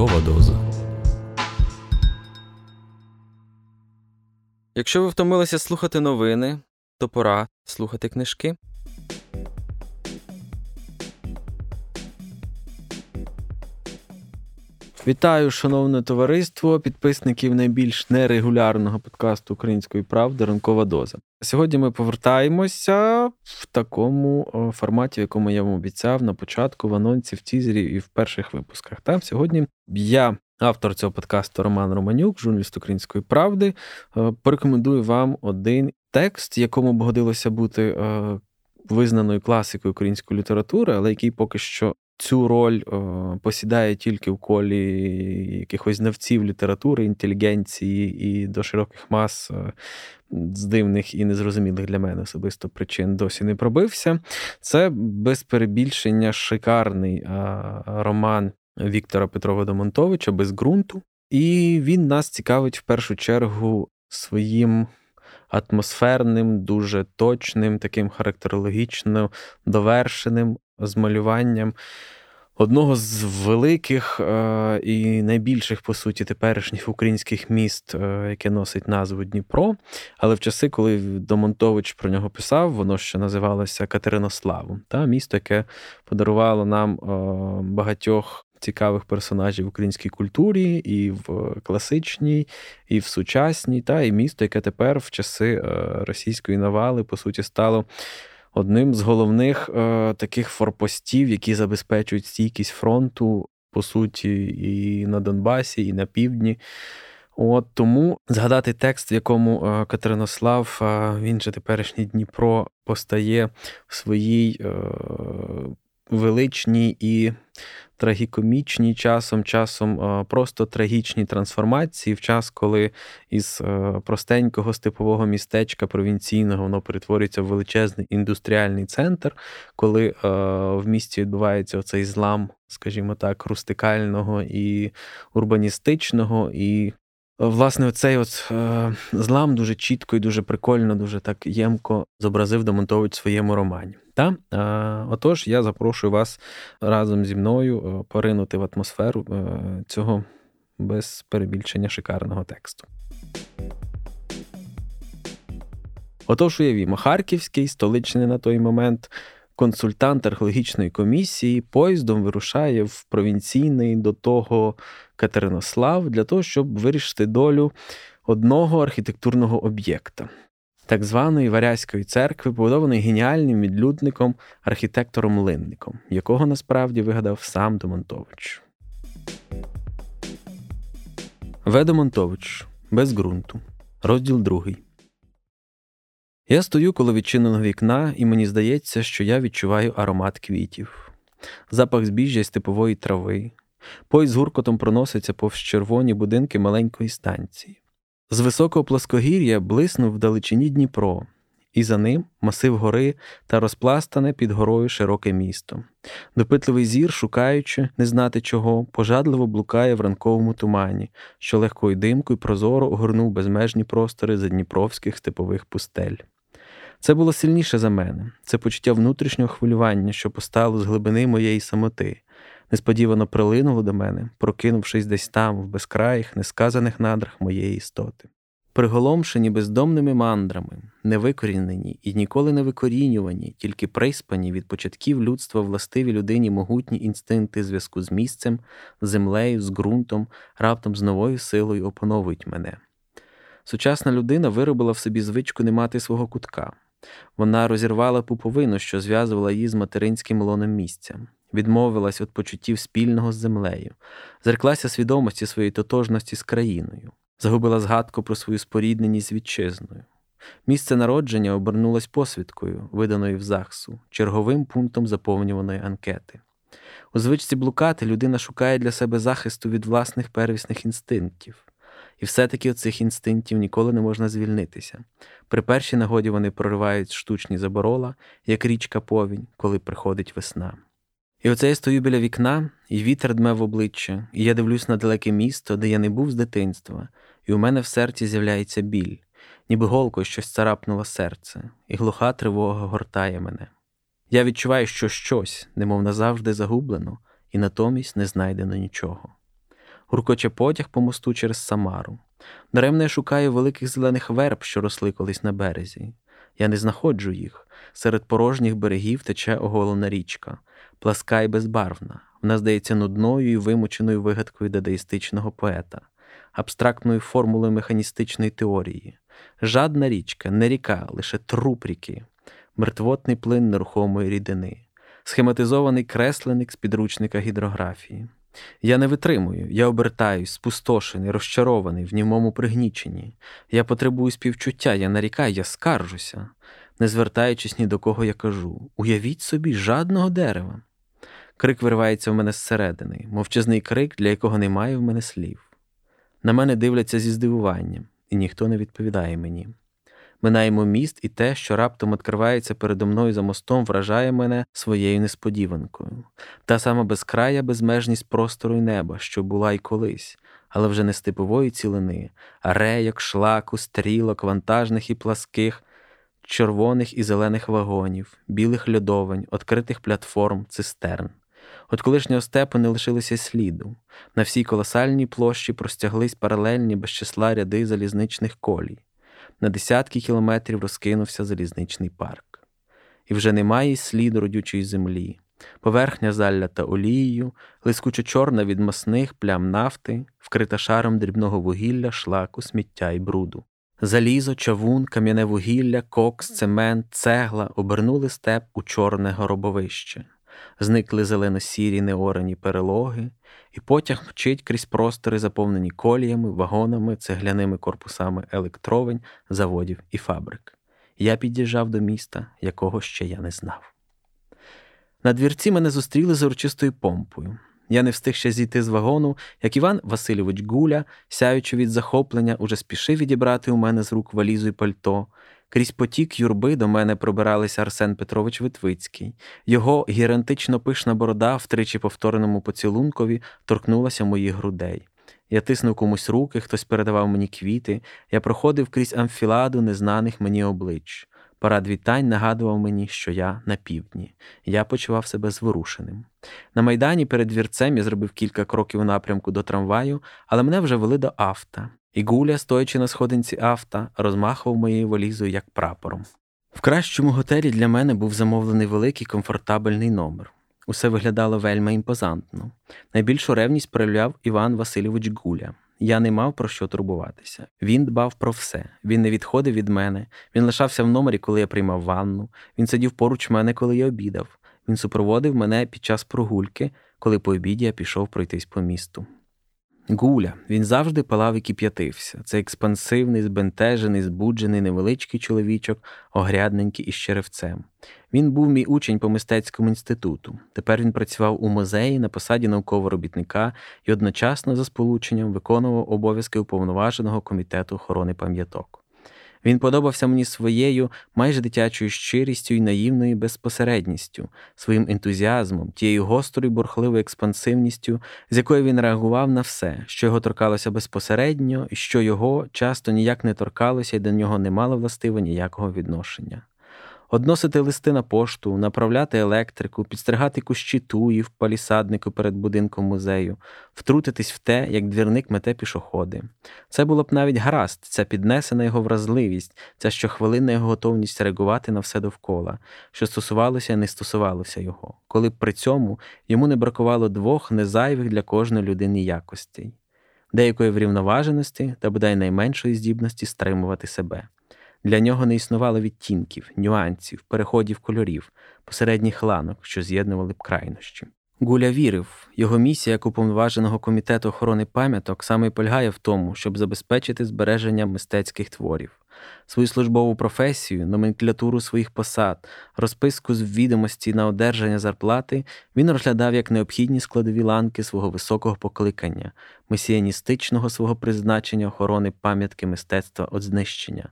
Ранкова доза. Якщо ви втомилися слухати новини, то пора слухати книжки. Вітаю, шановне товариство, підписників найбільш нерегулярного подкасту Української правди Ранкова доза. Сьогодні ми повертаємося в такому форматі, в якому я вам обіцяв на початку в анонсі, в тізері і в перших випусках. Та сьогодні я. Автор цього подкасту Роман Романюк, журналіст Української правди, е, порекомендую вам один текст, якому б годилося бути е, визнаною класикою української літератури, але який поки що цю роль е, посідає тільки в колі якихось знавців літератури, інтелігенції і до широких мас е, з дивних і незрозумілих для мене особисто причин досі не пробився. Це без перебільшення шикарний роман Віктора Петрова Домонтовича без ґрунту. І він нас цікавить в першу чергу своїм. Атмосферним, дуже точним, таким характерологічно довершеним змалюванням одного з великих е, і найбільших, по суті, теперішніх українських міст, е, яке носить назву Дніпро. Але в часи, коли Домонтович про нього писав, воно ще називалося Катеринославом. Та місто, яке подарувало нам е, багатьох. Цікавих персонажів в українській культурі, і в класичній, і в сучасній, та і місто, яке тепер в часи російської навали, по суті, стало одним з головних е, таких форпостів, які забезпечують стійкість фронту, по суті, і на Донбасі, і на півдні. От Тому згадати текст, в якому е, Катеринослав, е, він же теперішній Дніпро, постає в своїй величній і трагікомічні часом, часом е, просто трагічні трансформації, в час, коли із е, простенького степового містечка провінційного воно перетворюється в величезний індустріальний центр, коли е, в місті відбувається оцей злам, скажімо так, рустикального і урбаністичного. і Власне, оцей от е, злам дуже чітко і дуже прикольно, дуже так ємко зобразив Домонтович в своєму романі. Та? Е, отож, я запрошую вас разом зі мною е, поринути в атмосферу цього без перебільшення шикарного тексту. Отож, уявімо, Харківський, столичний на той момент консультант археологічної комісії поїздом вирушає в провінційний до того Катеринослав для того, щоб вирішити долю одного архітектурного об'єкта. Так званої Варязької церкви, побудованої геніальним відлюдником, архітектором Линником, якого насправді вигадав сам Домонтович. В. Домонтович без ґрунту. Розділ другий. Я стою коло відчиненого вікна, і мені здається, що я відчуваю аромат квітів, запах збіжжя й степової трави. Поїзд з гуркотом проноситься повз червоні будинки маленької станції. З високого плоскогір'я блиснув вдалечині Дніпро, і за ним масив гори та розпластане під горою широке місто. Допитливий зір, шукаючи, не знати чого, пожадливо блукає в ранковому тумані, що легкою димкою прозоро огорнув безмежні простори задніпровських степових пустель. Це було сильніше за мене, це почуття внутрішнього хвилювання, що постало з глибини моєї самоти, несподівано прилинуло до мене, прокинувшись десь там, в безкраїх, несказаних надрах моєї істоти. Приголомшені бездомними мандрами, невикорінені і ніколи не викорінювані, тільки приспані від початків людства властиві людині могутні інстинкти зв'язку з місцем, землею, з ґрунтом, раптом з новою силою опановують мене. Сучасна людина виробила в собі звичку не мати свого кутка. Вона розірвала пуповину, що зв'язувала її з материнським лоном місця, відмовилась від почуттів спільного з землею, зреклася свідомості своєї тотожності з країною, загубила згадку про свою спорідненість з вітчизною. Місце народження обернулось посвідкою, виданою в ЗАГСу, черговим пунктом заповнюваної анкети. У звичці блукати людина шукає для себе захисту від власних первісних інстинктів. І все-таки цих інстинктів ніколи не можна звільнитися. При першій нагоді вони проривають штучні заборола, як річка повінь, коли приходить весна. І оце я стою біля вікна, і вітер дме в обличчя, і я дивлюсь на далеке місто, де я не був з дитинства, і у мене в серці з'являється біль, ніби голкою щось царапнуло серце, і глуха тривога гортає мене. Я відчуваю, що щось, немов назавжди загублено, і натомість не знайдено нічого. Гуркоче потяг по мосту через Самару. Даремно я шукаю великих зелених верб, що росли колись на березі. Я не знаходжу їх. Серед порожніх берегів тече оголена річка, пласка і безбарвна. Вона здається нудною і вимученою вигадкою дадаїстичного поета, абстрактною формулою механістичної теорії. Жадна річка, не ріка, лише труп ріки, мертвотний плин нерухомої рідини, схематизований кресленик з підручника гідрографії. Я не витримую, я обертаюсь, спустошений, розчарований, в німому пригніченні. Я потребую співчуття, я нарікаю, я скаржуся, не звертаючись ні до кого я кажу: уявіть собі, жадного дерева. Крик виривається в мене зсередини, мовчазний крик, для якого немає в мене слів. На мене дивляться зі здивуванням, і ніхто не відповідає мені. Минаємо міст, і те, що раптом відкривається передо мною за мостом, вражає мене своєю несподіванкою. Та сама безкрая безмежність простору й неба, що була й колись, але вже не степової цілини, а рейок, шлаку, стрілок, вантажних і пласких, червоних і зелених вагонів, білих льодовень, відкритих платформ, цистерн. От колишнього степу не лишилося сліду. На всій колосальній площі простяглись паралельні без числа ряди залізничних колій. На десятки кілометрів розкинувся залізничний парк. І вже немає сліду родючої землі. Поверхня залята олією, лискучо чорна від масних плям нафти, вкрита шаром дрібного вугілля, шлаку, сміття й бруду. Залізо, чавун, кам'яне вугілля, кокс, цемент, цегла обернули степ у чорне горобовище зникли зелено-сірі неорані перелоги, і потяг мчить крізь простори, заповнені коліями, вагонами, цегляними корпусами електровень, заводів і фабрик. Я під'їжджав до міста, якого ще я не знав. На двірці мене зустріли з урочистою помпою. Я не встиг ще зійти з вагону, як Іван Васильович Гуля, сяючи від захоплення, уже спішив відібрати у мене з рук валізу й пальто, Крізь потік юрби до мене пробиралися Арсен Петрович Витвицький. Його гірантично пишна борода, втричі повтореному поцілункові, торкнулася моїх грудей. Я тиснув комусь руки, хтось передавав мені квіти, я проходив крізь амфіладу незнаних мені облич. Парад вітань нагадував мені, що я на півдні. Я почував себе зворушеним. На майдані перед двірцем я зробив кілька кроків у напрямку до трамваю, але мене вже вели до авто. І Гуля, стоячи на сходинці авто, розмахував моєю валізою як прапором. В кращому готелі для мене був замовлений великий комфортабельний номер. Усе виглядало вельми імпозантно. Найбільшу ревність проявляв Іван Васильович Гуля. Я не мав про що турбуватися. Він дбав про все. Він не відходив від мене. Він лишався в номері, коли я приймав ванну. Він сидів поруч мене, коли я обідав. Він супроводив мене під час прогульки, коли по обіді я пішов пройтись по місту. Гуля, він завжди палав і кип'ятився. Це експансивний, збентежений, збуджений, невеличкий чоловічок, огрядненький із черевцем. Він був мій учень по мистецькому інституту. Тепер він працював у музеї на посаді наукового робітника і одночасно за сполученням виконував обов'язки уповноваженого комітету охорони пам'яток. Він подобався мені своєю майже дитячою щирістю і наївною безпосередністю, своїм ентузіазмом, тією гострою бурхливою експансивністю, з якою він реагував на все, що його торкалося безпосередньо, і що його часто ніяк не торкалося і до нього не мало властиво ніякого відношення односити листи на пошту, направляти електрику, підстригати кущі туї в палісаднику перед будинком музею, втрутитись в те, як двірник мете пішоходи. Це було б навіть гаразд, ця піднесена його вразливість, ця щохвилинна його готовність реагувати на все довкола, що стосувалося і не стосувалося його, коли б при цьому йому не бракувало двох незайвих для кожної людини якостей. Деякої врівноваженості та бодай найменшої здібності стримувати себе. Для нього не існувало відтінків, нюансів, переходів кольорів, посередніх ланок, що з'єднували б крайнощі. Гуля вірив, його місія як уповноваженого комітету охорони пам'яток саме й полягає в тому, щоб забезпечити збереження мистецьких творів, свою службову професію, номенклятуру своїх посад, розписку з відомості на одержання зарплати він розглядав як необхідні складові ланки свого високого покликання, месіяністичного свого призначення охорони пам'ятки мистецтва від знищення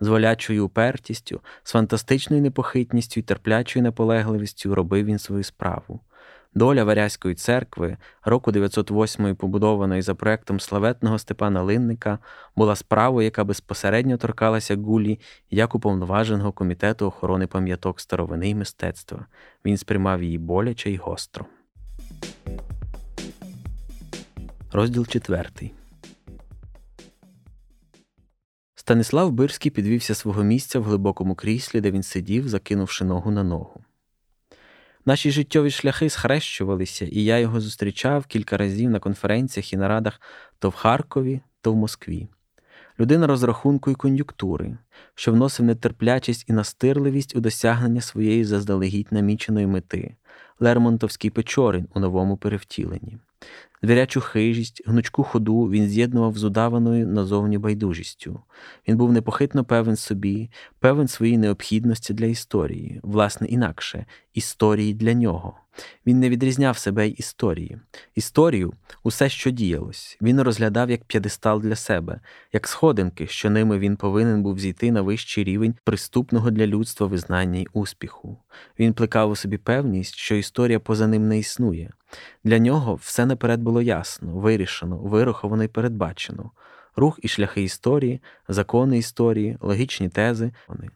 з волячою упертістю, з фантастичною непохитністю і терплячою наполегливістю робив він свою справу. Доля Варязької церкви, року 908 побудованої за проектом славетного Степана Линника, була справою, яка безпосередньо торкалася гулі як уповноваженого комітету охорони пам'яток старовини і мистецтва. Він сприймав її боляче й гостро. Розділ четвертий. Станислав Бирський підвівся свого місця в глибокому кріслі, де він сидів, закинувши ногу на ногу. Наші життєві шляхи схрещувалися, і я його зустрічав кілька разів на конференціях і нарадах то в Харкові, то в Москві. Людина розрахунку і кон'юнктури, що вносив нетерплячість і настирливість у досягнення своєї заздалегідь наміченої мети, Лермонтовський Печорин у новому перевтіленні. Звірячу хижість, гнучку ходу він з'єднував з удаваною назовні байдужістю. Він був непохитно певен собі, певен своїй необхідності для історії, власне, інакше, історії для нього. Він не відрізняв себе й історії. Історію усе, що діялось, він розглядав як п'єдестал для себе, як сходинки, що ними він повинен був зійти на вищий рівень приступного для людства визнання й успіху. Він плекав у собі певність, що історія поза ним не існує. Для нього все наперед було ясно, вирішено, вираховано і передбачено. Рух і шляхи історії, закони історії, логічні тези. Вони.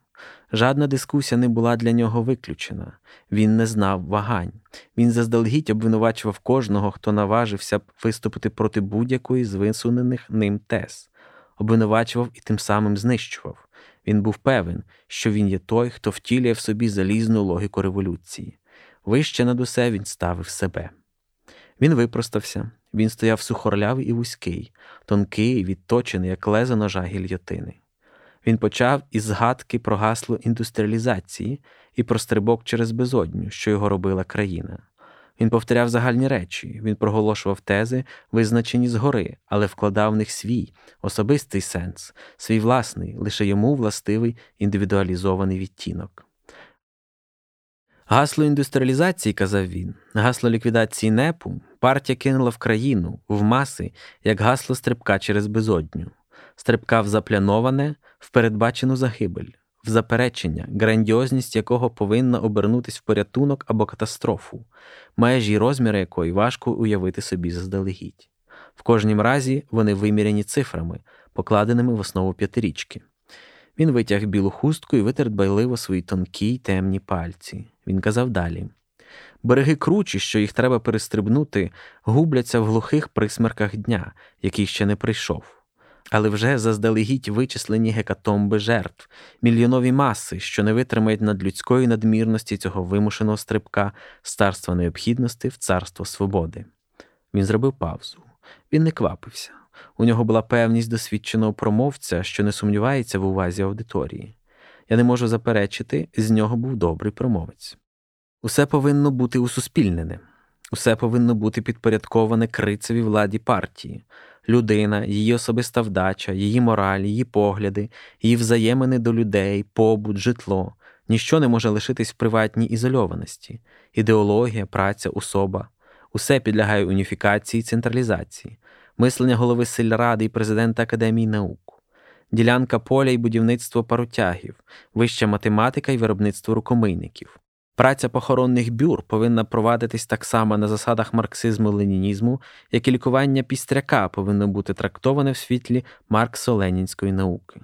Жадна дискусія не була для нього виключена. Він не знав вагань. Він заздалегідь обвинувачував кожного, хто наважився б виступити проти будь-якої з висунених ним тез, обвинувачував і тим самим знищував. Він був певен, що він є той, хто втілює в собі залізну логіку революції. Вище над усе він ставив себе. Він випростався, він стояв сухорлявий і вузький, тонкий, відточений, як лезо ножа гільйотини. Він почав із згадки про гасло індустріалізації і про стрибок через безодню, що його робила країна. Він повторяв загальні речі, він проголошував тези, визначені згори, але вкладав в них свій особистий сенс, свій власний, лише йому властивий індивідуалізований відтінок. Гасло індустріалізації, казав він, гасло ліквідації непу, партія кинула в країну, в маси, як гасло стрибка через безодню, стрибка в заплановане, в передбачену загибель, в заперечення, грандіозність якого повинна обернутись в порятунок або катастрофу, межі й розміри якої важко уявити собі заздалегідь. В кожнім разі вони виміряні цифрами, покладеними в основу п'ятирічки. Він витяг білу хустку і витер дбайливо свої тонкі й темні пальці. Він казав далі береги кручі, що їх треба перестрибнути, губляться в глухих присмерках дня, який ще не прийшов. Але вже заздалегідь вичислені гекатомби жертв, мільйонові маси, що не витримають надлюдської надмірності цього вимушеного стрибка з царства необхідності в царство свободи. Він зробив паузу. Він не квапився. У нього була певність досвідченого промовця, що не сумнівається в увазі аудиторії. Я не можу заперечити, з нього був добрий промовець. Усе повинно бути усуспільнене, усе повинно бути підпорядковане крицевій владі партії, людина, її особиста вдача, її мораль, її погляди, її взаємини до людей, побут, житло. Ніщо не може лишитись в приватній ізольованості, ідеологія, праця, особа. Усе підлягає уніфікації і централізації, мислення голови сільради і президента Академії наук, ділянка поля і будівництво паротягів, вища математика і виробництво рукомийників. Праця похоронних бюр повинна провадитись так само на засадах марксизму-ленінізму, як і лікування пістряка повинно бути трактоване в світлі марксо-ленінської науки.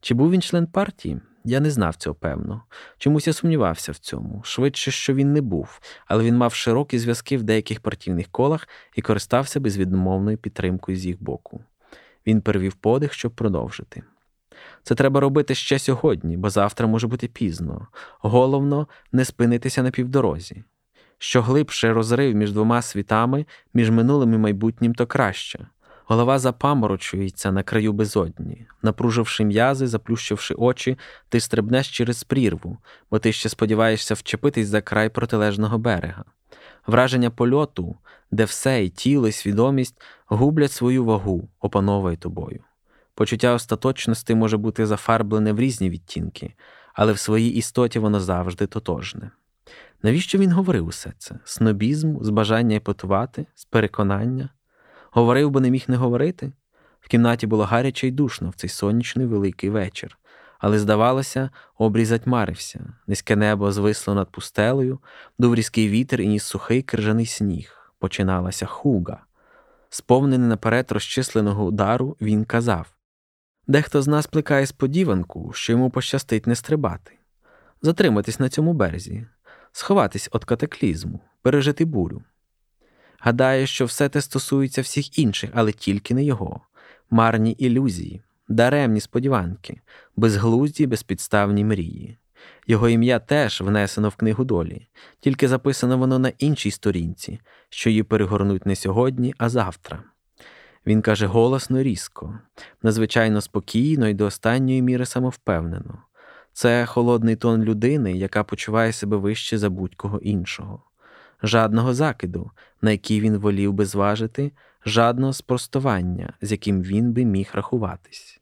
Чи був він член партії? Я не знав цього певно. Чомусь я сумнівався в цьому. Швидше, що він не був, але він мав широкі зв'язки в деяких партійних колах і користався безвідмовною підтримкою з їх боку. Він перевів подих, щоб продовжити. Це треба робити ще сьогодні, бо завтра може бути пізно. Головно не спинитися на півдорозі. Що глибше розрив між двома світами, між минулим і майбутнім, то краще. Голова запаморочується на краю безодні, напруживши м'язи, заплющивши очі, ти стрибнеш через прірву, бо ти ще сподіваєшся вчепитись за край протилежного берега. Враження польоту, де все, і тіло, і свідомість гублять свою вагу, опановує тобою. Почуття остаточності може бути зафарблене в різні відтінки, але в своїй істоті воно завжди тотожне. Навіщо він говорив усе це? Снобізм, з бажання епатувати, з переконання? Говорив, бо не міг не говорити? В кімнаті було гаряче й душно в цей сонячний великий вечір, але, здавалося, обрій затьмарився, низьке небо звисло над пустелею, дув різкий вітер і ніс сухий крижаний сніг. Починалася хуга. Сповнений наперед розчисленого удару, він казав Дехто з нас плекає сподіванку, що йому пощастить не стрибати, затриматись на цьому березі, сховатись від катаклізму, пережити бурю. Гадає, що все те стосується всіх інших, але тільки не його. Марні ілюзії, даремні сподіванки, безглузді, безпідставні мрії. Його ім'я теж внесено в книгу долі, тільки записано воно на іншій сторінці, що її перегорнуть не сьогодні, а завтра. Він каже голосно різко, надзвичайно спокійно і до останньої міри самовпевнено. Це холодний тон людини, яка почуває себе вище за будь-кого іншого, жадного закиду, на який він волів би зважити, жадного спростування, з яким він би міг рахуватись.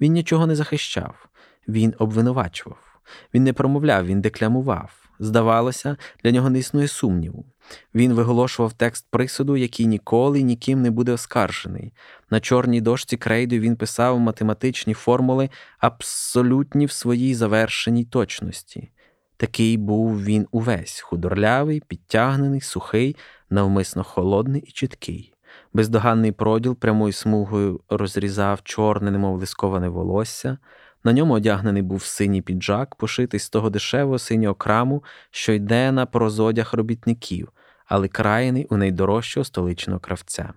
Він нічого не захищав, він обвинувачував. Він не промовляв, він декламував. Здавалося, для нього не існує сумніву. Він виголошував текст присуду, який ніколи ніким не буде оскаржений. На чорній дошці крейду він писав математичні формули, абсолютні в своїй завершеній точності. Такий був він увесь худорлявий, підтягнений, сухий, навмисно холодний і чіткий. Бездоганний проділ прямою смугою розрізав чорне, немов лисковане волосся. На ньому одягнений був синій піджак, пошитий з того дешевого синього краму, що йде на прозодях робітників, але краєний у найдорожчого столичного кравця.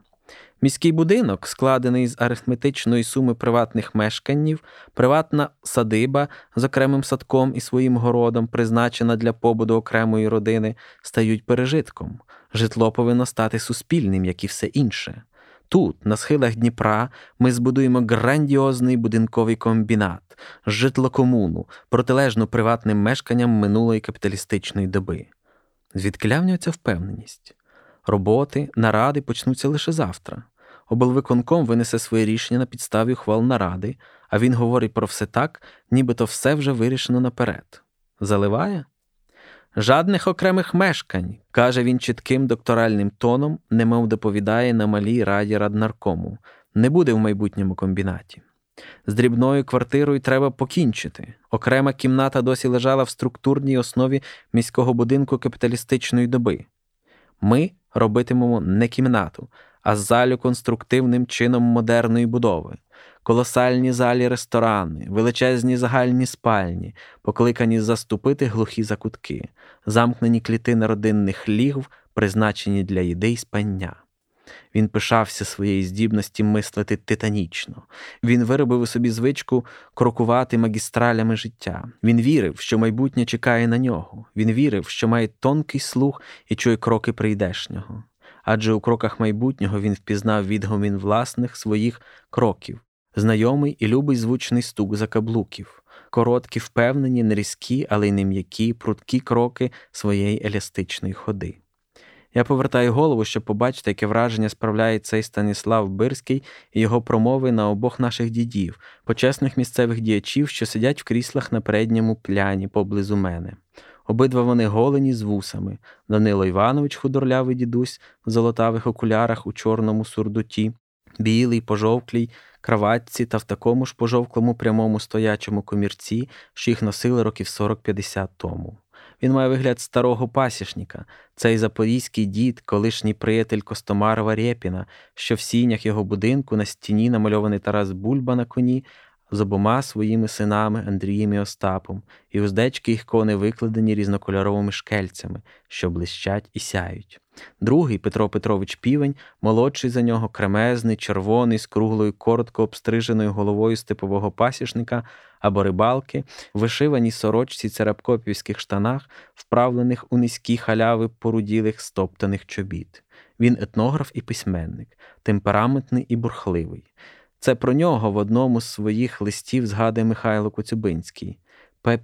Міський будинок, складений з арифметичної суми приватних мешканнів, приватна садиба з окремим садком і своїм городом, призначена для побуду окремої родини, стають пережитком. Житло повинно стати суспільним, як і все інше. Тут, на схилах Дніпра, ми збудуємо грандіозний будинковий комбінат, житлокомуну, протилежну приватним мешканням минулої капіталістичної доби. Звідки ця впевненість? Роботи, наради почнуться лише завтра. Облвиконком винесе своє рішення на підставі ухвал наради, а він говорить про все так, нібито все вже вирішено наперед. Заливає? Жадних окремих мешкань, каже він чітким докторальним тоном, немов доповідає на малій раді раднаркому, не буде в майбутньому комбінаті. З дрібною квартирою треба покінчити. Окрема кімната досі лежала в структурній основі міського будинку капіталістичної доби. Ми робитимемо не кімнату, а залю конструктивним чином модерної будови колосальні залі ресторани, величезні загальні спальні, покликані заступити глухі закутки, замкнені клітини родинних лігв, призначені для їди й спання. Він пишався своєї здібності мислити титанічно. Він виробив у собі звичку крокувати магістралями життя. Він вірив, що майбутнє чекає на нього. Він вірив, що має тонкий слух і чує кроки прийдешнього. Адже у кроках майбутнього він впізнав відгомін власних своїх кроків, знайомий і любий звучний стук закаблуків, короткі, впевнені, нерізкі, але й не м'які, прудкі кроки своєї еластичної ходи. Я повертаю голову, щоб побачити, яке враження справляє цей Станіслав Бирський і його промови на обох наших дідів, почесних місцевих діячів, що сидять в кріслах на передньому пляні поблизу мене. Обидва вони голені з вусами. Данило Іванович, худорлявий дідусь в золотавих окулярах у чорному сурдуті, білий, пожовклій, краватці та в такому ж пожовклому прямому стоячому комірці, що їх носили років 40-50 тому. Він має вигляд старого пасішника, цей запорізький дід, колишній приятель Костомарова Рєпіна, що в сінях його будинку на стіні намальований Тарас Бульба на коні, з обома своїми синами Андрієм і Остапом, і уздечки їх кони викладені різнокольоровими шкельцями, що блищать і сяють. Другий Петро Петрович Півень, молодший за нього, кремезний, червоний, з круглою, коротко обстриженою головою степового пасічника або рибалки, вишиваній сорочці царапкопівських штанах, вправлених у низькі халяви поруділих стоптаних чобіт. Він етнограф і письменник, темпераментний і бурхливий. Це про нього в одному з своїх листів згадує Михайло Коцюбинський.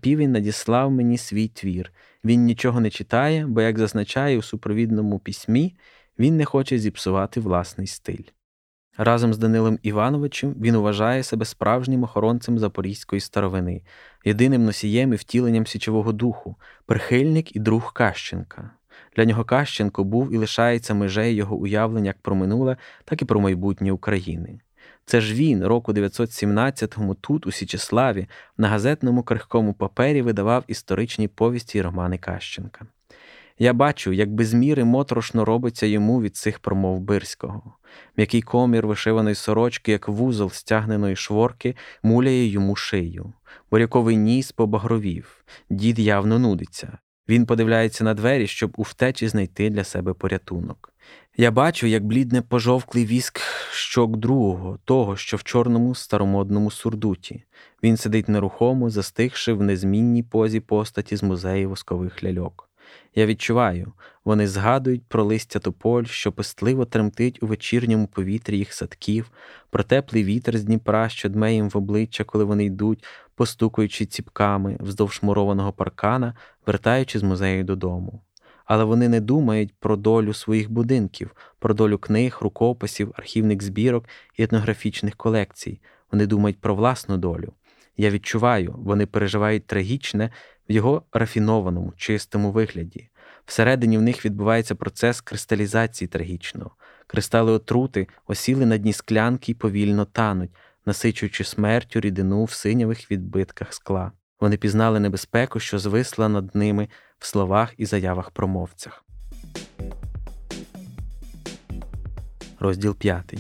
Півень надіслав мені свій твір. Він нічого не читає, бо, як зазначає у супровідному письмі, він не хоче зіпсувати власний стиль. Разом з Данилом Івановичем він вважає себе справжнім охоронцем запорізької старовини, єдиним носієм і втіленням січового духу, прихильник і друг Кащенка. Для нього Кащенко був і лишається межею його уявлень як про минуле, так і про майбутнє України. Це ж він, року 917-му тут, у Січеславі, на газетному крихкому папері видавав історичні повісті й романи Кащенка. Я бачу, як без міри моторошно робиться йому від цих промов Бирського. М'який комір вишиваної сорочки, як вузол стягненої шворки, муляє йому шию. Буряковий ніс побагровів, дід явно нудиться. Він подивляється на двері, щоб у втечі знайти для себе порятунок. Я бачу, як блідне пожовклий віск щок другого, того, що в чорному старомодному сурдуті. Він сидить нерухомо, застигши в незмінній позі постаті з музею воскових ляльок. Я відчуваю, вони згадують про листя тополь, що пестливо тремтить у вечірньому повітрі їх садків, про теплий вітер з Дніпра, що дме їм в обличчя, коли вони йдуть, постукуючи ціпками вздовж мурованого паркана, вертаючи з музею додому. Але вони не думають про долю своїх будинків, про долю книг, рукописів, архівних збірок і етнографічних колекцій. Вони думають про власну долю. Я відчуваю, вони переживають трагічне в його рафінованому, чистому вигляді. Всередині в них відбувається процес кристалізації трагічного. Кристали отрути осіли на дні склянки і повільно тануть, насичуючи смертю рідину в синявих відбитках скла. Вони пізнали небезпеку, що звисла над ними в словах і заявах промовцях. Розділ п'ятий.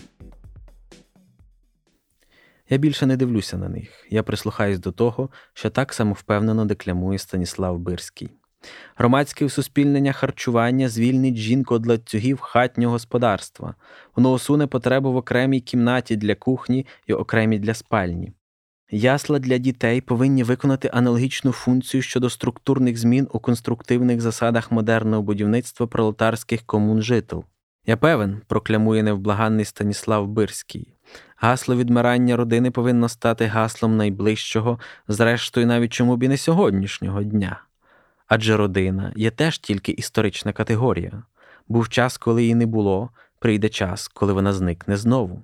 Я більше не дивлюся на них. Я прислухаюсь до того, що так само впевнено декламує Станіслав Бирський. Громадське усуспільнення харчування звільнить жінку від ланцюгів хатнього господарства. Воно усуне потребу в окремій кімнаті для кухні і окремій для спальні. Ясла для дітей повинні виконати аналогічну функцію щодо структурних змін у конструктивних засадах модерного будівництва пролетарських комун жител. Я певен, проклямує невблаганний Станіслав Бирський. Гасло відмирання родини повинно стати гаслом найближчого, зрештою, навіть чому б і не сьогоднішнього дня. Адже родина є теж тільки історична категорія. Був час, коли її не було, прийде час, коли вона зникне знову.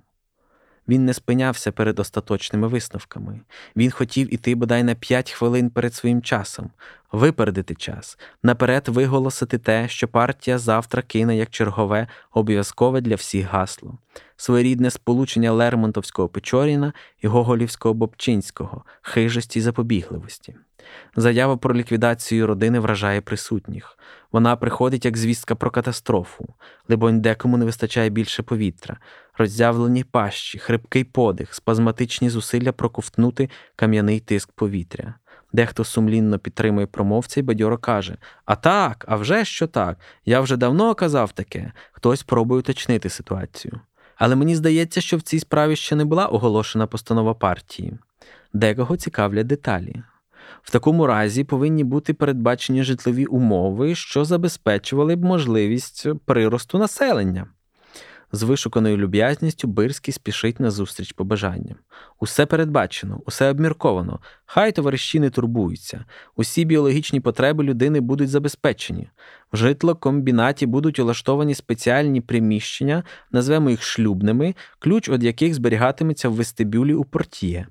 Він не спинявся перед остаточними висновками. Він хотів іти бодай на п'ять хвилин перед своїм часом, випередити час, наперед виголосити те, що партія завтра кине як чергове, обов'язкове для всіх гасло, своєрідне сполучення Лермонтовського Печоріна і Гоголівського Бобчинського, хижості й запобігливості. Заява про ліквідацію родини вражає присутніх. Вона приходить як звістка про катастрофу, либонь декому не вистачає більше повітря, роззявлені пащі, хрипкий подих, спазматичні зусилля проковтнути кам'яний тиск повітря. Дехто сумлінно підтримує промовця і бадьоро каже: А так, а вже що так? Я вже давно казав таке, хтось пробує уточнити ситуацію. Але мені здається, що в цій справі ще не була оголошена постанова партії. Декого цікавлять деталі. В такому разі повинні бути передбачені житлові умови, що забезпечували б можливість приросту населення. З вишуканою люб'язністю Бирський спішить на зустріч побажанням. Усе передбачено, усе обмірковано. Хай товариші не турбуються. Усі біологічні потреби людини будуть забезпечені. В житлокомбінаті будуть улаштовані спеціальні приміщення, назвемо їх шлюбними, ключ від яких зберігатиметься в вестибюлі у портіє.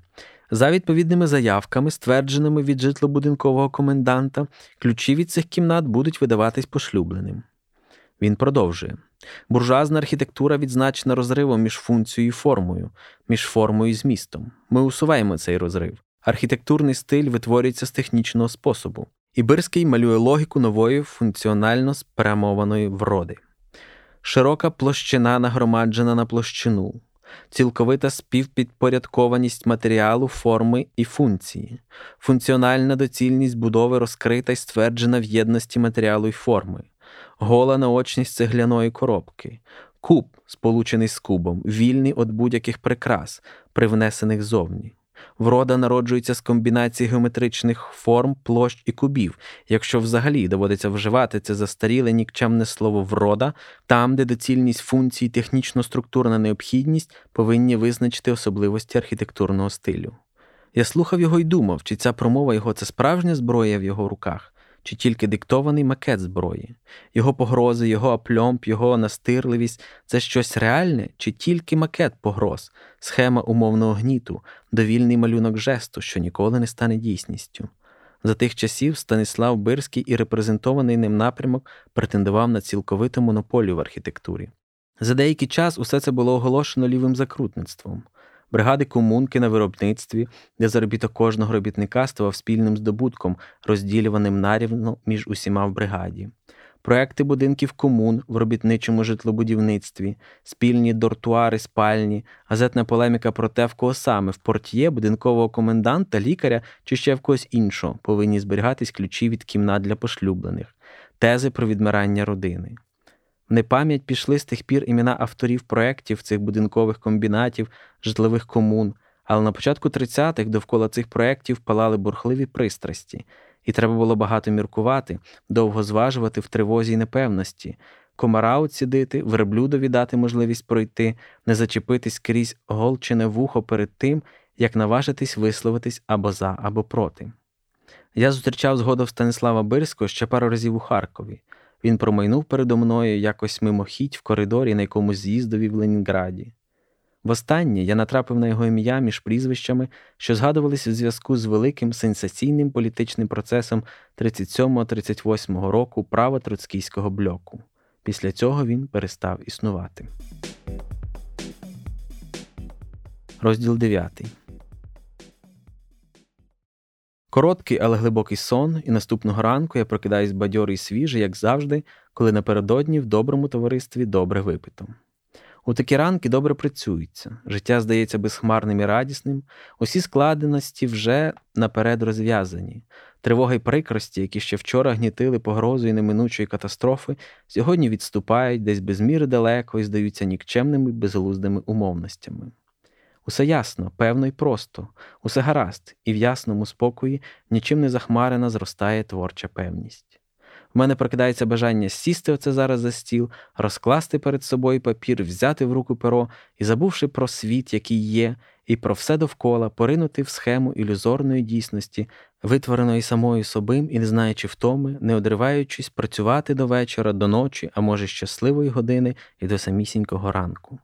За відповідними заявками, ствердженими від житлобудинкового коменданта, ключі від цих кімнат будуть видаватись пошлюбленим. Він продовжує. Буржуазна архітектура відзначена розривом між функцією і формою, між формою і змістом. Ми усуваємо цей розрив. Архітектурний стиль витворюється з технічного способу. Ібирський малює логіку нової функціонально спрямованої вроди. Широка площина нагромаджена на площину, цілковита співпідпорядкованість матеріалу, форми і функції, функціональна доцільність будови розкрита і стверджена в єдності матеріалу і форми, гола наочність цегляної коробки, куб, сполучений з кубом, вільний від будь-яких прикрас, привнесених зовні. Врода народжується з комбінації геометричних форм, площ і кубів, якщо взагалі доводиться вживати це застаріле нікчемне слово врода, там, де доцільність функцій, технічно-структурна необхідність повинні визначити особливості архітектурного стилю. Я слухав його і думав, чи ця промова його це справжня зброя в його руках, чи тільки диктований макет зброї, його погрози, його апльомб, його настирливість це щось реальне, чи тільки макет погроз, схема умовного гніту, довільний малюнок жесту, що ніколи не стане дійсністю. За тих часів Станіслав Бирський і репрезентований ним напрямок претендував на цілковиту монополію в архітектурі. За деякий час усе це було оголошено лівим закрутництвом бригади комунки на виробництві, де заробіток кожного робітника ставав спільним здобутком, розділюваним нарівно між усіма в бригаді. Проекти будинків комун в робітничому житлобудівництві, спільні дортуари, спальні, газетна полеміка про те, в кого саме в портє, будинкового коменданта, лікаря чи ще в когось іншого повинні зберігатись ключі від кімнат для пошлюблених, тези про відмирання родини. В непам'ять пішли з тих пір імена авторів проєктів цих будинкових комбінатів, житлових комун, але на початку 30-х довкола цих проєктів палали бурхливі пристрасті, і треба було багато міркувати, довго зважувати в тривозі й непевності, комара оцідити, верблюдові дати можливість пройти, не зачепитись крізь голчене вухо перед тим, як наважитись висловитись або за, або проти. Я зустрічав згодом Станислава Бирського ще пару разів у Харкові. Він промайнув передо мною якось мимохідь в коридорі на якомусь з'їздові в Ленінграді. Востаннє я натрапив на його ім'я між прізвищами, що згадувалися в зв'язку з великим сенсаційним політичним процесом 37-38 року права троцкійського блоку. Після цього він перестав існувати. Розділ 9 Короткий, але глибокий сон, і наступного ранку я прокидаюсь бадьорий і свіжий, як завжди, коли напередодні в доброму товаристві добре випито. У такі ранки добре працюється, життя здається безхмарним і радісним, усі складеності вже наперед розв'язані. Тривога й прикрості, які ще вчора гнітили погрозою неминучої катастрофи, сьогодні відступають десь без міри далеко і здаються нікчемними безглуздими умовностями. Усе ясно, певно і просто, усе гаразд, і в ясному спокої нічим не захмарена зростає творча певність. В мене прокидається бажання сісти оце зараз за стіл, розкласти перед собою папір, взяти в руку перо і, забувши про світ, який є, і про все довкола, поринути в схему ілюзорної дійсності, витвореної самою собим і не знаючи втоми, не одриваючись, працювати до вечора, до ночі, а може, щасливої години і до самісінького ранку.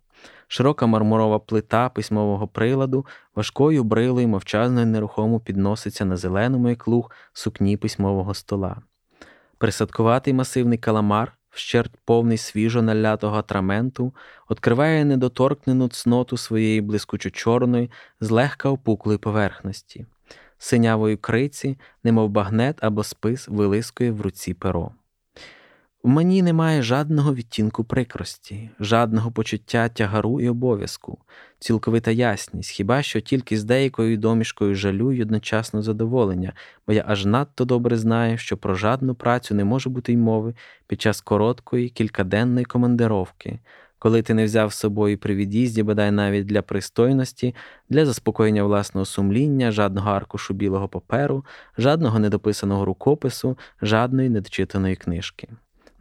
Широка мармурова плита письмового приладу важкою брилою мовчазно й нерухомо підноситься на зеленому як луг сукні письмового стола. Присадкуватий масивний каламар, вщерть повний свіжо налятого атраменту, відкриває недоторкнену цноту своєї блискучо чорної, злегка опуклої поверхності, синявої криці, немов багнет або спис вилискує в руці перо. В мені немає жадного відтінку прикрості, жадного почуття тягару і обов'язку, цілковита ясність, хіба що тільки з деякою домішкою жалю й одночасно задоволення, бо я аж надто добре знаю, що про жадну працю не може бути й мови під час короткої, кількаденної командировки, коли ти не взяв з собою при від'їзді, бодай навіть для пристойності, для заспокоєння власного сумління, жадного аркушу білого паперу, жадного недописаного рукопису, жадної недочитаної книжки.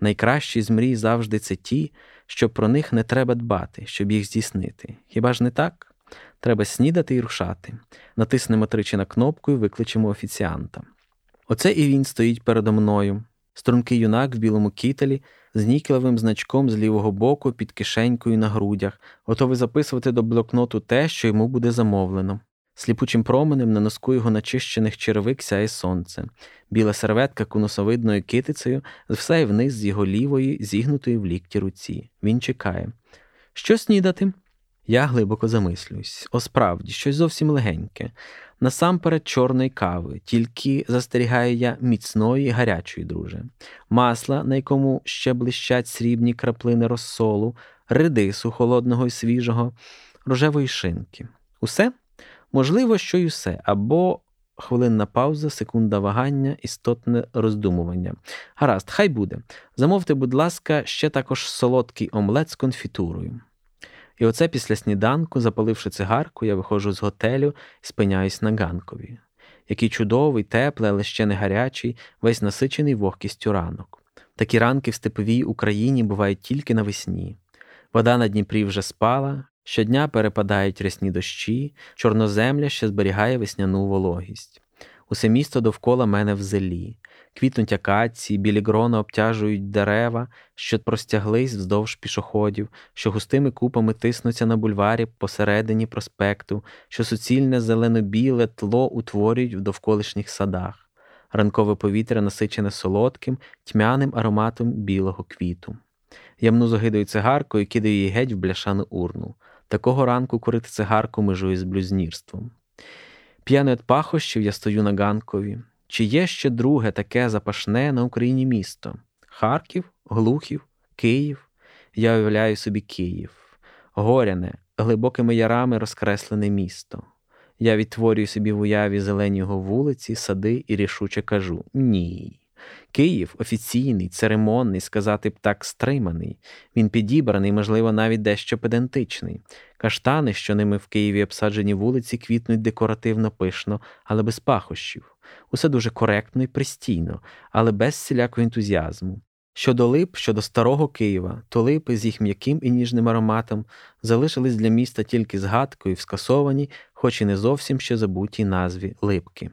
Найкращі з мрій завжди це ті, що про них не треба дбати, щоб їх здійснити. Хіба ж не так? Треба снідати і рушати. Натиснемо тричі на кнопку і викличемо офіціанта. Оце і він стоїть передо мною. Стрункий юнак в білому кітелі з нікелевим значком з лівого боку під кишенькою на грудях, готовий записувати до блокноту те, що йому буде замовлено. Сліпучим променем на носку його начищених червик сяє сонце, біла серветка конусовидною китицею все вниз з його лівої, зігнутої в лікті руці. Він чекає. Що снідати? Я глибоко замислююсь. О, справді, щось зовсім легеньке. Насамперед чорної кави, тільки застерігаю я міцної, гарячої, друже, масла, на якому ще блищать срібні краплини розсолу, редису холодного і свіжого, рожевої шинки. Усе? Можливо, що й усе, або хвилинна пауза, секунда вагання, істотне роздумування. Гаразд, хай буде. Замовте, будь ласка, ще також солодкий омлет з конфітурою. І оце після сніданку, запаливши цигарку, я виходжу з готелю і спиняюсь на ганкові. Який чудовий, теплий, але ще не гарячий, весь насичений вогкістю ранок. Такі ранки в степовій Україні бувають тільки навесні. Вода на Дніпрі вже спала, Щодня перепадають рясні дощі, чорноземля ще зберігає весняну вологість. Усе місто довкола мене в зелі, квітнуть акації, білі грона обтяжують дерева, що простяглись вздовж пішоходів, що густими купами тиснуться на бульварі посередині проспекту, що суцільне зелено-біле тло утворюють в довколишніх садах. Ранкове повітря насичене солодким, тьмяним ароматом білого квіту. Я мну загидою цигарку і кидаю її геть в бляшану урну. Такого ранку курити цигарку межує з блюзнірством. П'яний від пахощів я стою на ганкові. Чи є ще друге таке запашне на Україні місто? Харків, Глухів, Київ. Я уявляю собі Київ, горяне, глибокими ярами розкреслене місто. Я відтворюю собі в уяві зелені його вулиці, сади і рішуче кажу ні. Київ офіційний, церемонний, сказати б так, стриманий. Він підібраний, можливо, навіть дещо педантичний. Каштани, що ними в Києві обсаджені вулиці, квітнуть декоративно пишно, але без пахощів. Усе дуже коректно і пристійно, але без всілякого ентузіазму. Щодо лип, щодо старого Києва, то липи з їх м'яким і ніжним ароматом залишились для міста тільки згадкою в скасованій, хоч і не зовсім ще забутій назві липки.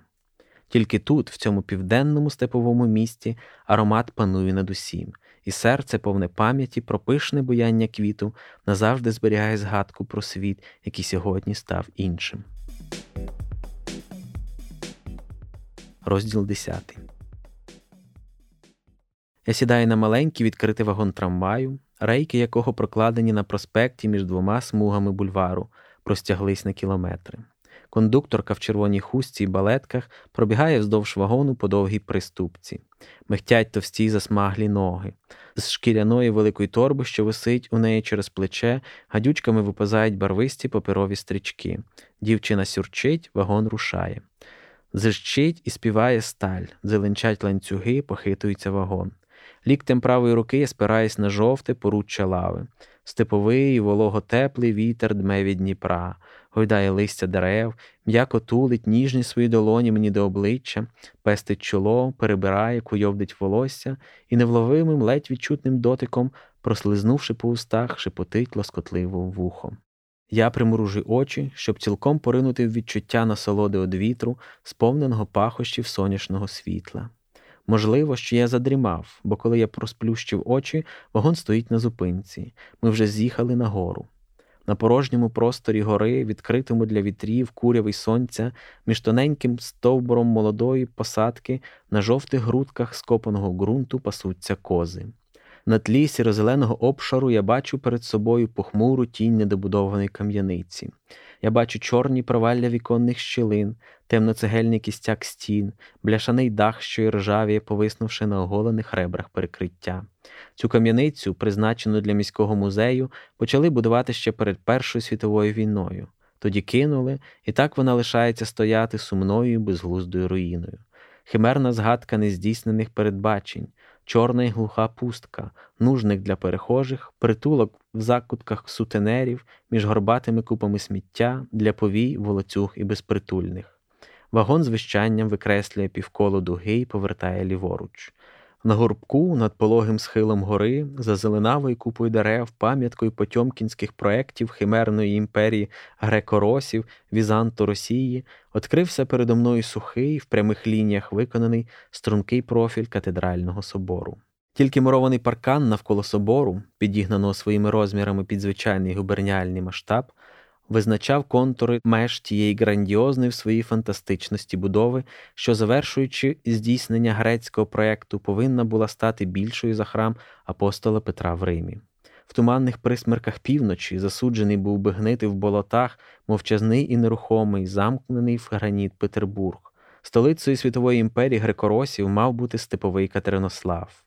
Тільки тут, в цьому південному степовому місті, аромат панує над усім, і серце, повне пам'яті про пишне буяння квіту, назавжди зберігає згадку про світ, який сьогодні став іншим. Розділ 10 я сідаю на маленький відкритий вагон трамваю, рейки якого прокладені на проспекті між двома смугами бульвару, простяглись на кілометри. Кондукторка в червоній хустці і балетках пробігає вздовж вагону по довгій приступці, мехтять товсті засмаглі ноги. З шкіряної великої торби, що висить у неї через плече, гадючками випазають барвисті паперові стрічки. Дівчина сюрчить, вагон рушає. Зищить і співає сталь, зеленчать ланцюги, похитується вагон. Ліктем правої руки я спираюсь на жовте поруччя лави. Степовий, вологотеплий вітер дме від Дніпра, гойдає листя дерев, м'яко тулить ніжні свої долоні мені до обличчя, пестить чоло, перебирає, куйовдить волосся і невловимим, ледь відчутним дотиком, прослизнувши по устах, шепотить лоскотливо вухом. Я примружу очі, щоб цілком поринути в відчуття насолоди од вітру, сповненого пахощів сонячного світла. Можливо, що я задрімав, бо коли я просплющив очі, вагон стоїть на зупинці. Ми вже з'їхали на гору. На порожньому просторі гори, відкритому для вітрів, куряви й сонця, між тоненьким стовбуром молодої посадки на жовтих грудках скопаного ґрунту пасуться кози. На тлі сірозеленого обшару я бачу перед собою похмуру тінь недобудованої кам'яниці. Я бачу чорні провалля віконних щілин, темноцегельний кістяк стін, бляшаний дах, що й ржавіє, повиснувши на оголених ребрах перекриття. Цю кам'яницю, призначену для міського музею, почали будувати ще перед Першою світовою війною. Тоді кинули, і так вона лишається стояти сумною безглуздою руїною. Химерна згадка нездійснених передбачень, чорна й глуха пустка, нужник для перехожих, притулок в закутках сутенерів між горбатими купами сміття для повій, волоцюг і безпритульних. Вагон з вищанням викреслює півколо дуги і повертає ліворуч. На горбку над пологим схилом гори, за зеленавою купою дерев, пам'яткою потьомкінських проєктів химерної імперії греко-росів, Візанту Росії, відкрився передо мною сухий, в прямих лініях виконаний стрункий профіль катедрального собору. Тільки мурований паркан навколо собору, підігнаного своїми розмірами під звичайний губерніальний масштаб, визначав контури меж тієї грандіозної в своїй фантастичності будови, що, завершуючи здійснення грецького проєкту, повинна була стати більшою за храм апостола Петра в Римі. В туманних присмерках півночі засуджений був би гнити в болотах, мовчазний і нерухомий, замкнений в граніт Петербург. Столицею світової імперії грекоросів мав бути степовий Катеринослав.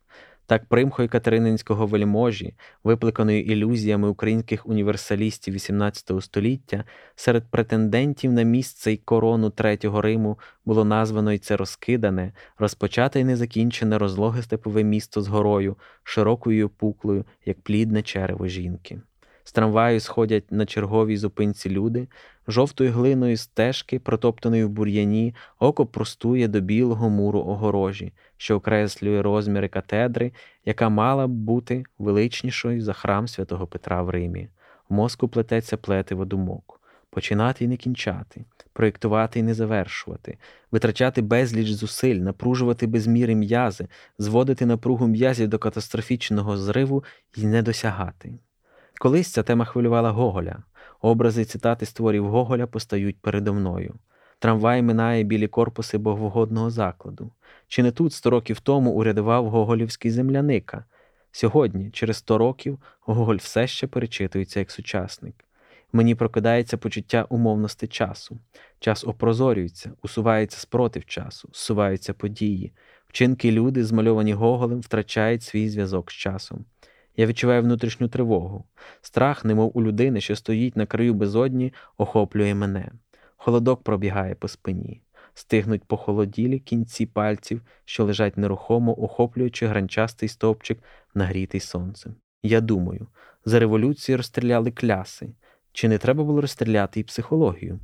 Так примхою катерининського вельможі, випликаної ілюзіями українських універсалістів XVIII століття, серед претендентів на місце й корону Третього Риму було названо й це розкидане, розпочате й незакінчене розлоге степове місто з горою, широкою й опуклою, як плідне черево жінки. З трамваю сходять на черговій зупинці люди, жовтою глиною стежки, протоптаної в бур'яні, око простує до білого муру огорожі, що окреслює розміри катедри, яка мала б бути величнішою за храм святого Петра в Римі. В мозку плететься плетиво думок. Починати і не кінчати, проєктувати і не завершувати, витрачати безліч зусиль, напружувати без міри м'язи, зводити напругу м'язів до катастрофічного зриву і не досягати. Колись ця тема хвилювала Гоголя. Образи цитати з творів Гоголя постають передо мною. Трамвай минає білі корпуси боговогодного закладу. Чи не тут сто років тому урядував Гоголівський земляника? Сьогодні, через сто років, Гоголь все ще перечитується як сучасник. Мені прокидається почуття умовності часу. Час опрозорюється, усувається спротив часу, зсуваються події. Вчинки люди, змальовані Гоголем, втрачають свій зв'язок з часом. Я відчуваю внутрішню тривогу. Страх, немов у людини, що стоїть на краю безодні, охоплює мене. Холодок пробігає по спині. стигнуть похолоділі кінці пальців, що лежать нерухомо, охоплюючи гранчастий стовпчик, нагрітий сонцем. Я думаю, за революцію розстріляли кляси. Чи не треба було розстріляти і психологію?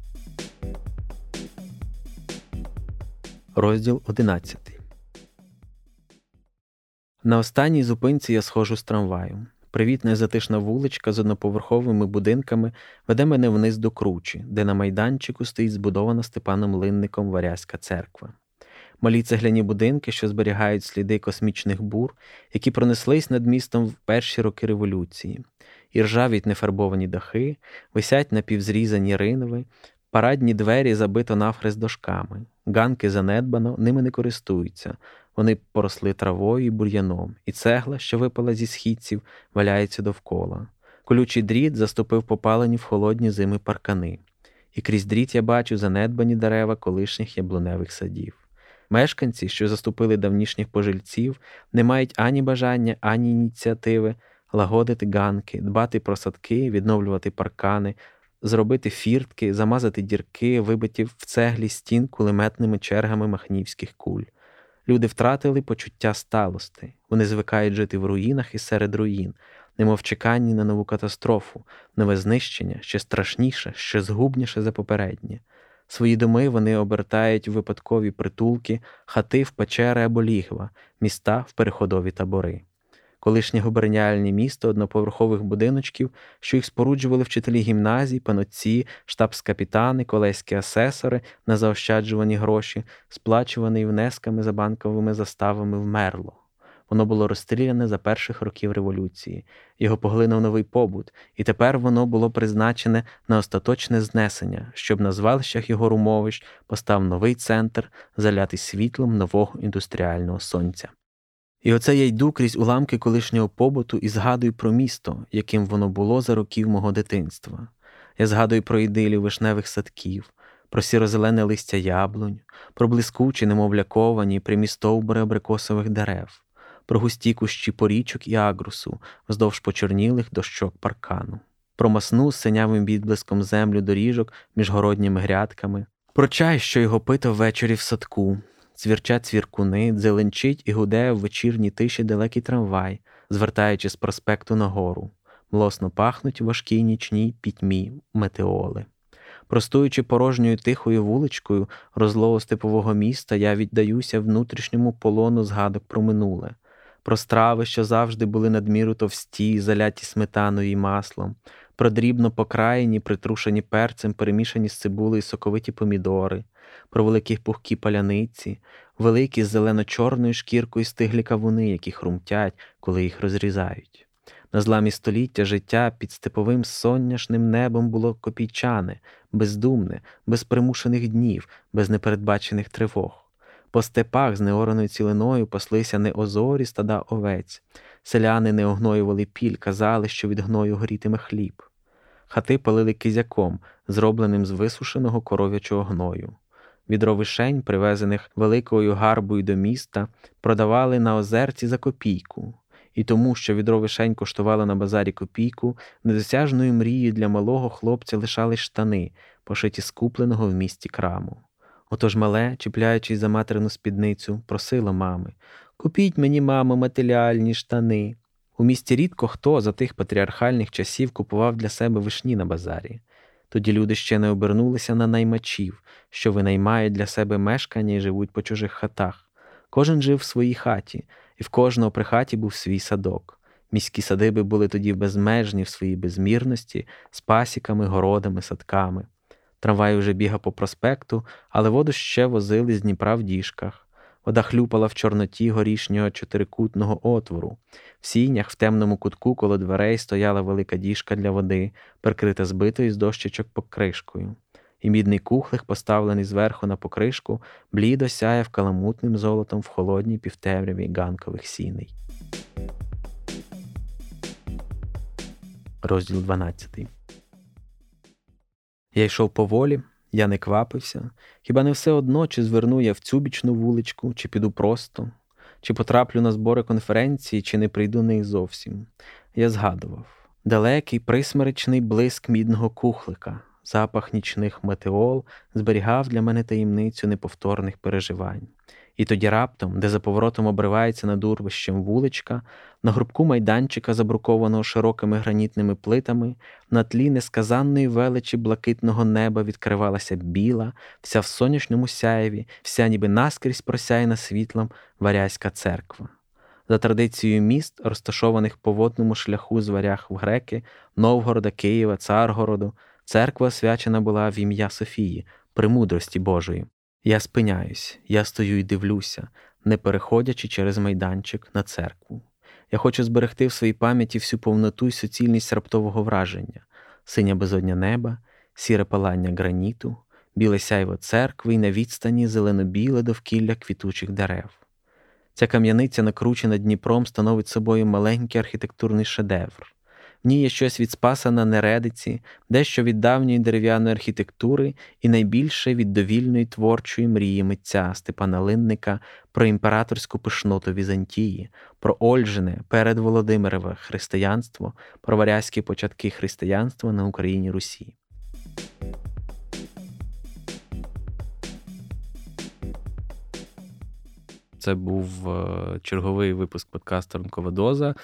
Розділ 11 На останній зупинці я схожу з трамваю. Привітна затишна вуличка з одноповерховими будинками веде мене вниз до кручі, де на майданчику стоїть збудована Степаном Линником Варязька церква. Малі цегляні будинки, що зберігають сліди космічних бур, які пронеслись над містом в перші роки революції, і ржавіть нефарбовані дахи, висять напівзрізані ринови, парадні двері забито навхрест дошками, ганки занедбано, ними не користуються. Вони поросли травою і бур'яном, і цегла, що випала зі східців, валяється довкола. Колючий дріт заступив попалені в холодні зими паркани, і крізь дріт я бачу занедбані дерева колишніх яблуневих садів. Мешканці, що заступили давнішніх пожильців, не мають ані бажання, ані ініціативи лагодити ганки, дбати про садки, відновлювати паркани, зробити фіртки, замазати дірки, вибиті в цеглі стін кулеметними чергами махнівських куль. Люди втратили почуття сталости, вони звикають жити в руїнах і серед руїн, немов чеканні на нову катастрофу, нове знищення, ще страшніше, ще згубніше за попереднє. Свої доми вони обертають в випадкові притулки, хати в печери або лігва, міста в переходові табори. Колишнє губерніальне місто одноповерхових будиночків, що їх споруджували вчителі гімназій, панотці, штабс-капітани, колеські асесори на заощаджувані гроші, сплачувані внесками за банковими заставами вмерло. Воно було розстріляне за перших років революції, його поглинув новий побут, і тепер воно було призначене на остаточне знесення, щоб на звалищах його румовищ постав новий центр, залятий світлом нового індустріального сонця. І оце я йду крізь уламки колишнього побуту і згадую про місто, яким воно було за років мого дитинства. Я згадую про ідилів вишневих садків, про сірозелене листя яблунь, про блискучі, немов ляковані, прямі стовбури абрикосових дерев про густі кущі порічок і агрусу, вздовж почорнілих дощок паркану, про масну з синявим відблиском землю доріжок між городніми грядками, про чай, що його пито ввечері в садку, цвірчать цвіркуни, дзеленчить і гуде в вечірній тиші далекий трамвай, звертаючи з проспекту нагору, млосно пахнуть важкій нічній пітьмі метеоли. Простуючи порожньою тихою вуличкою розлого степового міста, я віддаюся внутрішньому полону згадок про минуле, про страви, що завжди були надміру товсті, заляті сметаною і маслом, про дрібно покраєні, притрушені перцем, перемішані з цибулею соковиті помідори, про великі пухкі паляниці, великі з зелено-чорною шкіркою стиглі кавуни, які хрумтять, коли їх розрізають. На зламі століття життя під степовим сонняшним небом було копійчане, бездумне, без примушених днів, без непередбачених тривог. По степах з неораною цілиною паслися не озорі стада овець, селяни не огноювали піль, казали, що від гною горітиме хліб. Хати палили кизяком, зробленим з висушеного коров'ячого гною. Відро вишень, привезених великою гарбою до міста, продавали на озерці за копійку, і тому, що відро вишень коштувало на базарі копійку, недосяжною мрією для малого хлопця лишали штани, пошиті з купленого в місті краму. Отож мале, чіпляючись за материну спідницю, просило мами Купіть мені, мамо, матеріальні штани. У місті рідко хто за тих патріархальних часів купував для себе вишні на базарі. Тоді люди ще не обернулися на наймачів, що винаймають для себе мешкання і живуть по чужих хатах. Кожен жив в своїй хаті, і в кожного при хаті був свій садок. Міські садиби були тоді безмежні в своїй безмірності, з пасіками, городами, садками. Трамвай уже бігав по проспекту, але воду ще возили з Дніпра в діжках. Вода хлюпала в чорноті горішнього чотирикутного отвору. В сінях в темному кутку коло дверей стояла велика діжка для води, прикрита збитою з дощечок покришкою. І мідний кухлих, поставлений зверху на покришку, блідо сяяв каламутним золотом в холодній півтемряві ганкових сіней. Розділ 12 я йшов поволі, я не квапився, хіба не все одно, чи зверну я в цю бічну вуличку, чи піду просто, чи потраплю на збори конференції, чи не прийду них зовсім. Я згадував далекий присмеречний блиск мідного кухлика, запах нічних метеол зберігав для мене таємницю неповторних переживань. І тоді раптом, де за поворотом обривається над урвищем вуличка, на грубку майданчика, забрукованого широкими гранітними плитами, на тлі несказанної величі блакитного неба відкривалася біла, вся в сонячному сяєві, вся ніби наскрізь просяяна світлом варязька церква. За традицією міст, розташованих по водному шляху з варяг в греки, Новгорода, Києва, Царгороду, церква освячена була в ім'я Софії, премудрості Божої. Я спиняюсь, я стою і дивлюся, не переходячи через майданчик на церкву. Я хочу зберегти в своїй пам'яті всю повноту й суцільність раптового враження, синя безодня неба, сіре палання граніту, біле сяйво церкви і на відстані зелено-біле довкілля квітучих дерев. Ця кам'яниця, накручена Дніпром, становить собою маленький архітектурний шедевр. Ній щось від Спаса на Нередиці, дещо від давньої дерев'яної архітектури і найбільше від довільної творчої мрії митця Степана Линника про імператорську пишноту Візантії, про Ольжине перед Володимирове християнство, про варязькі початки християнства на Україні Русі. Це був е, черговий випуск подкасту Ранкова доза.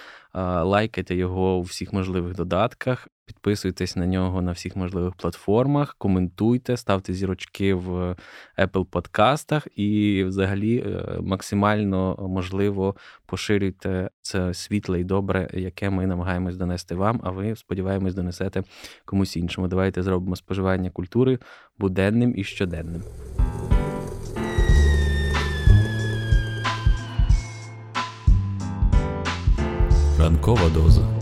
Лайкайте його у всіх можливих додатках, підписуйтесь на нього на всіх можливих платформах, коментуйте, ставте зірочки в Apple подкастах і, взагалі, е, максимально можливо поширюйте це світле і добре, яке ми намагаємось донести вам. А ви сподіваємось донесете комусь іншому. Давайте зробимо споживання культури буденним і щоденним. Ранкова доза.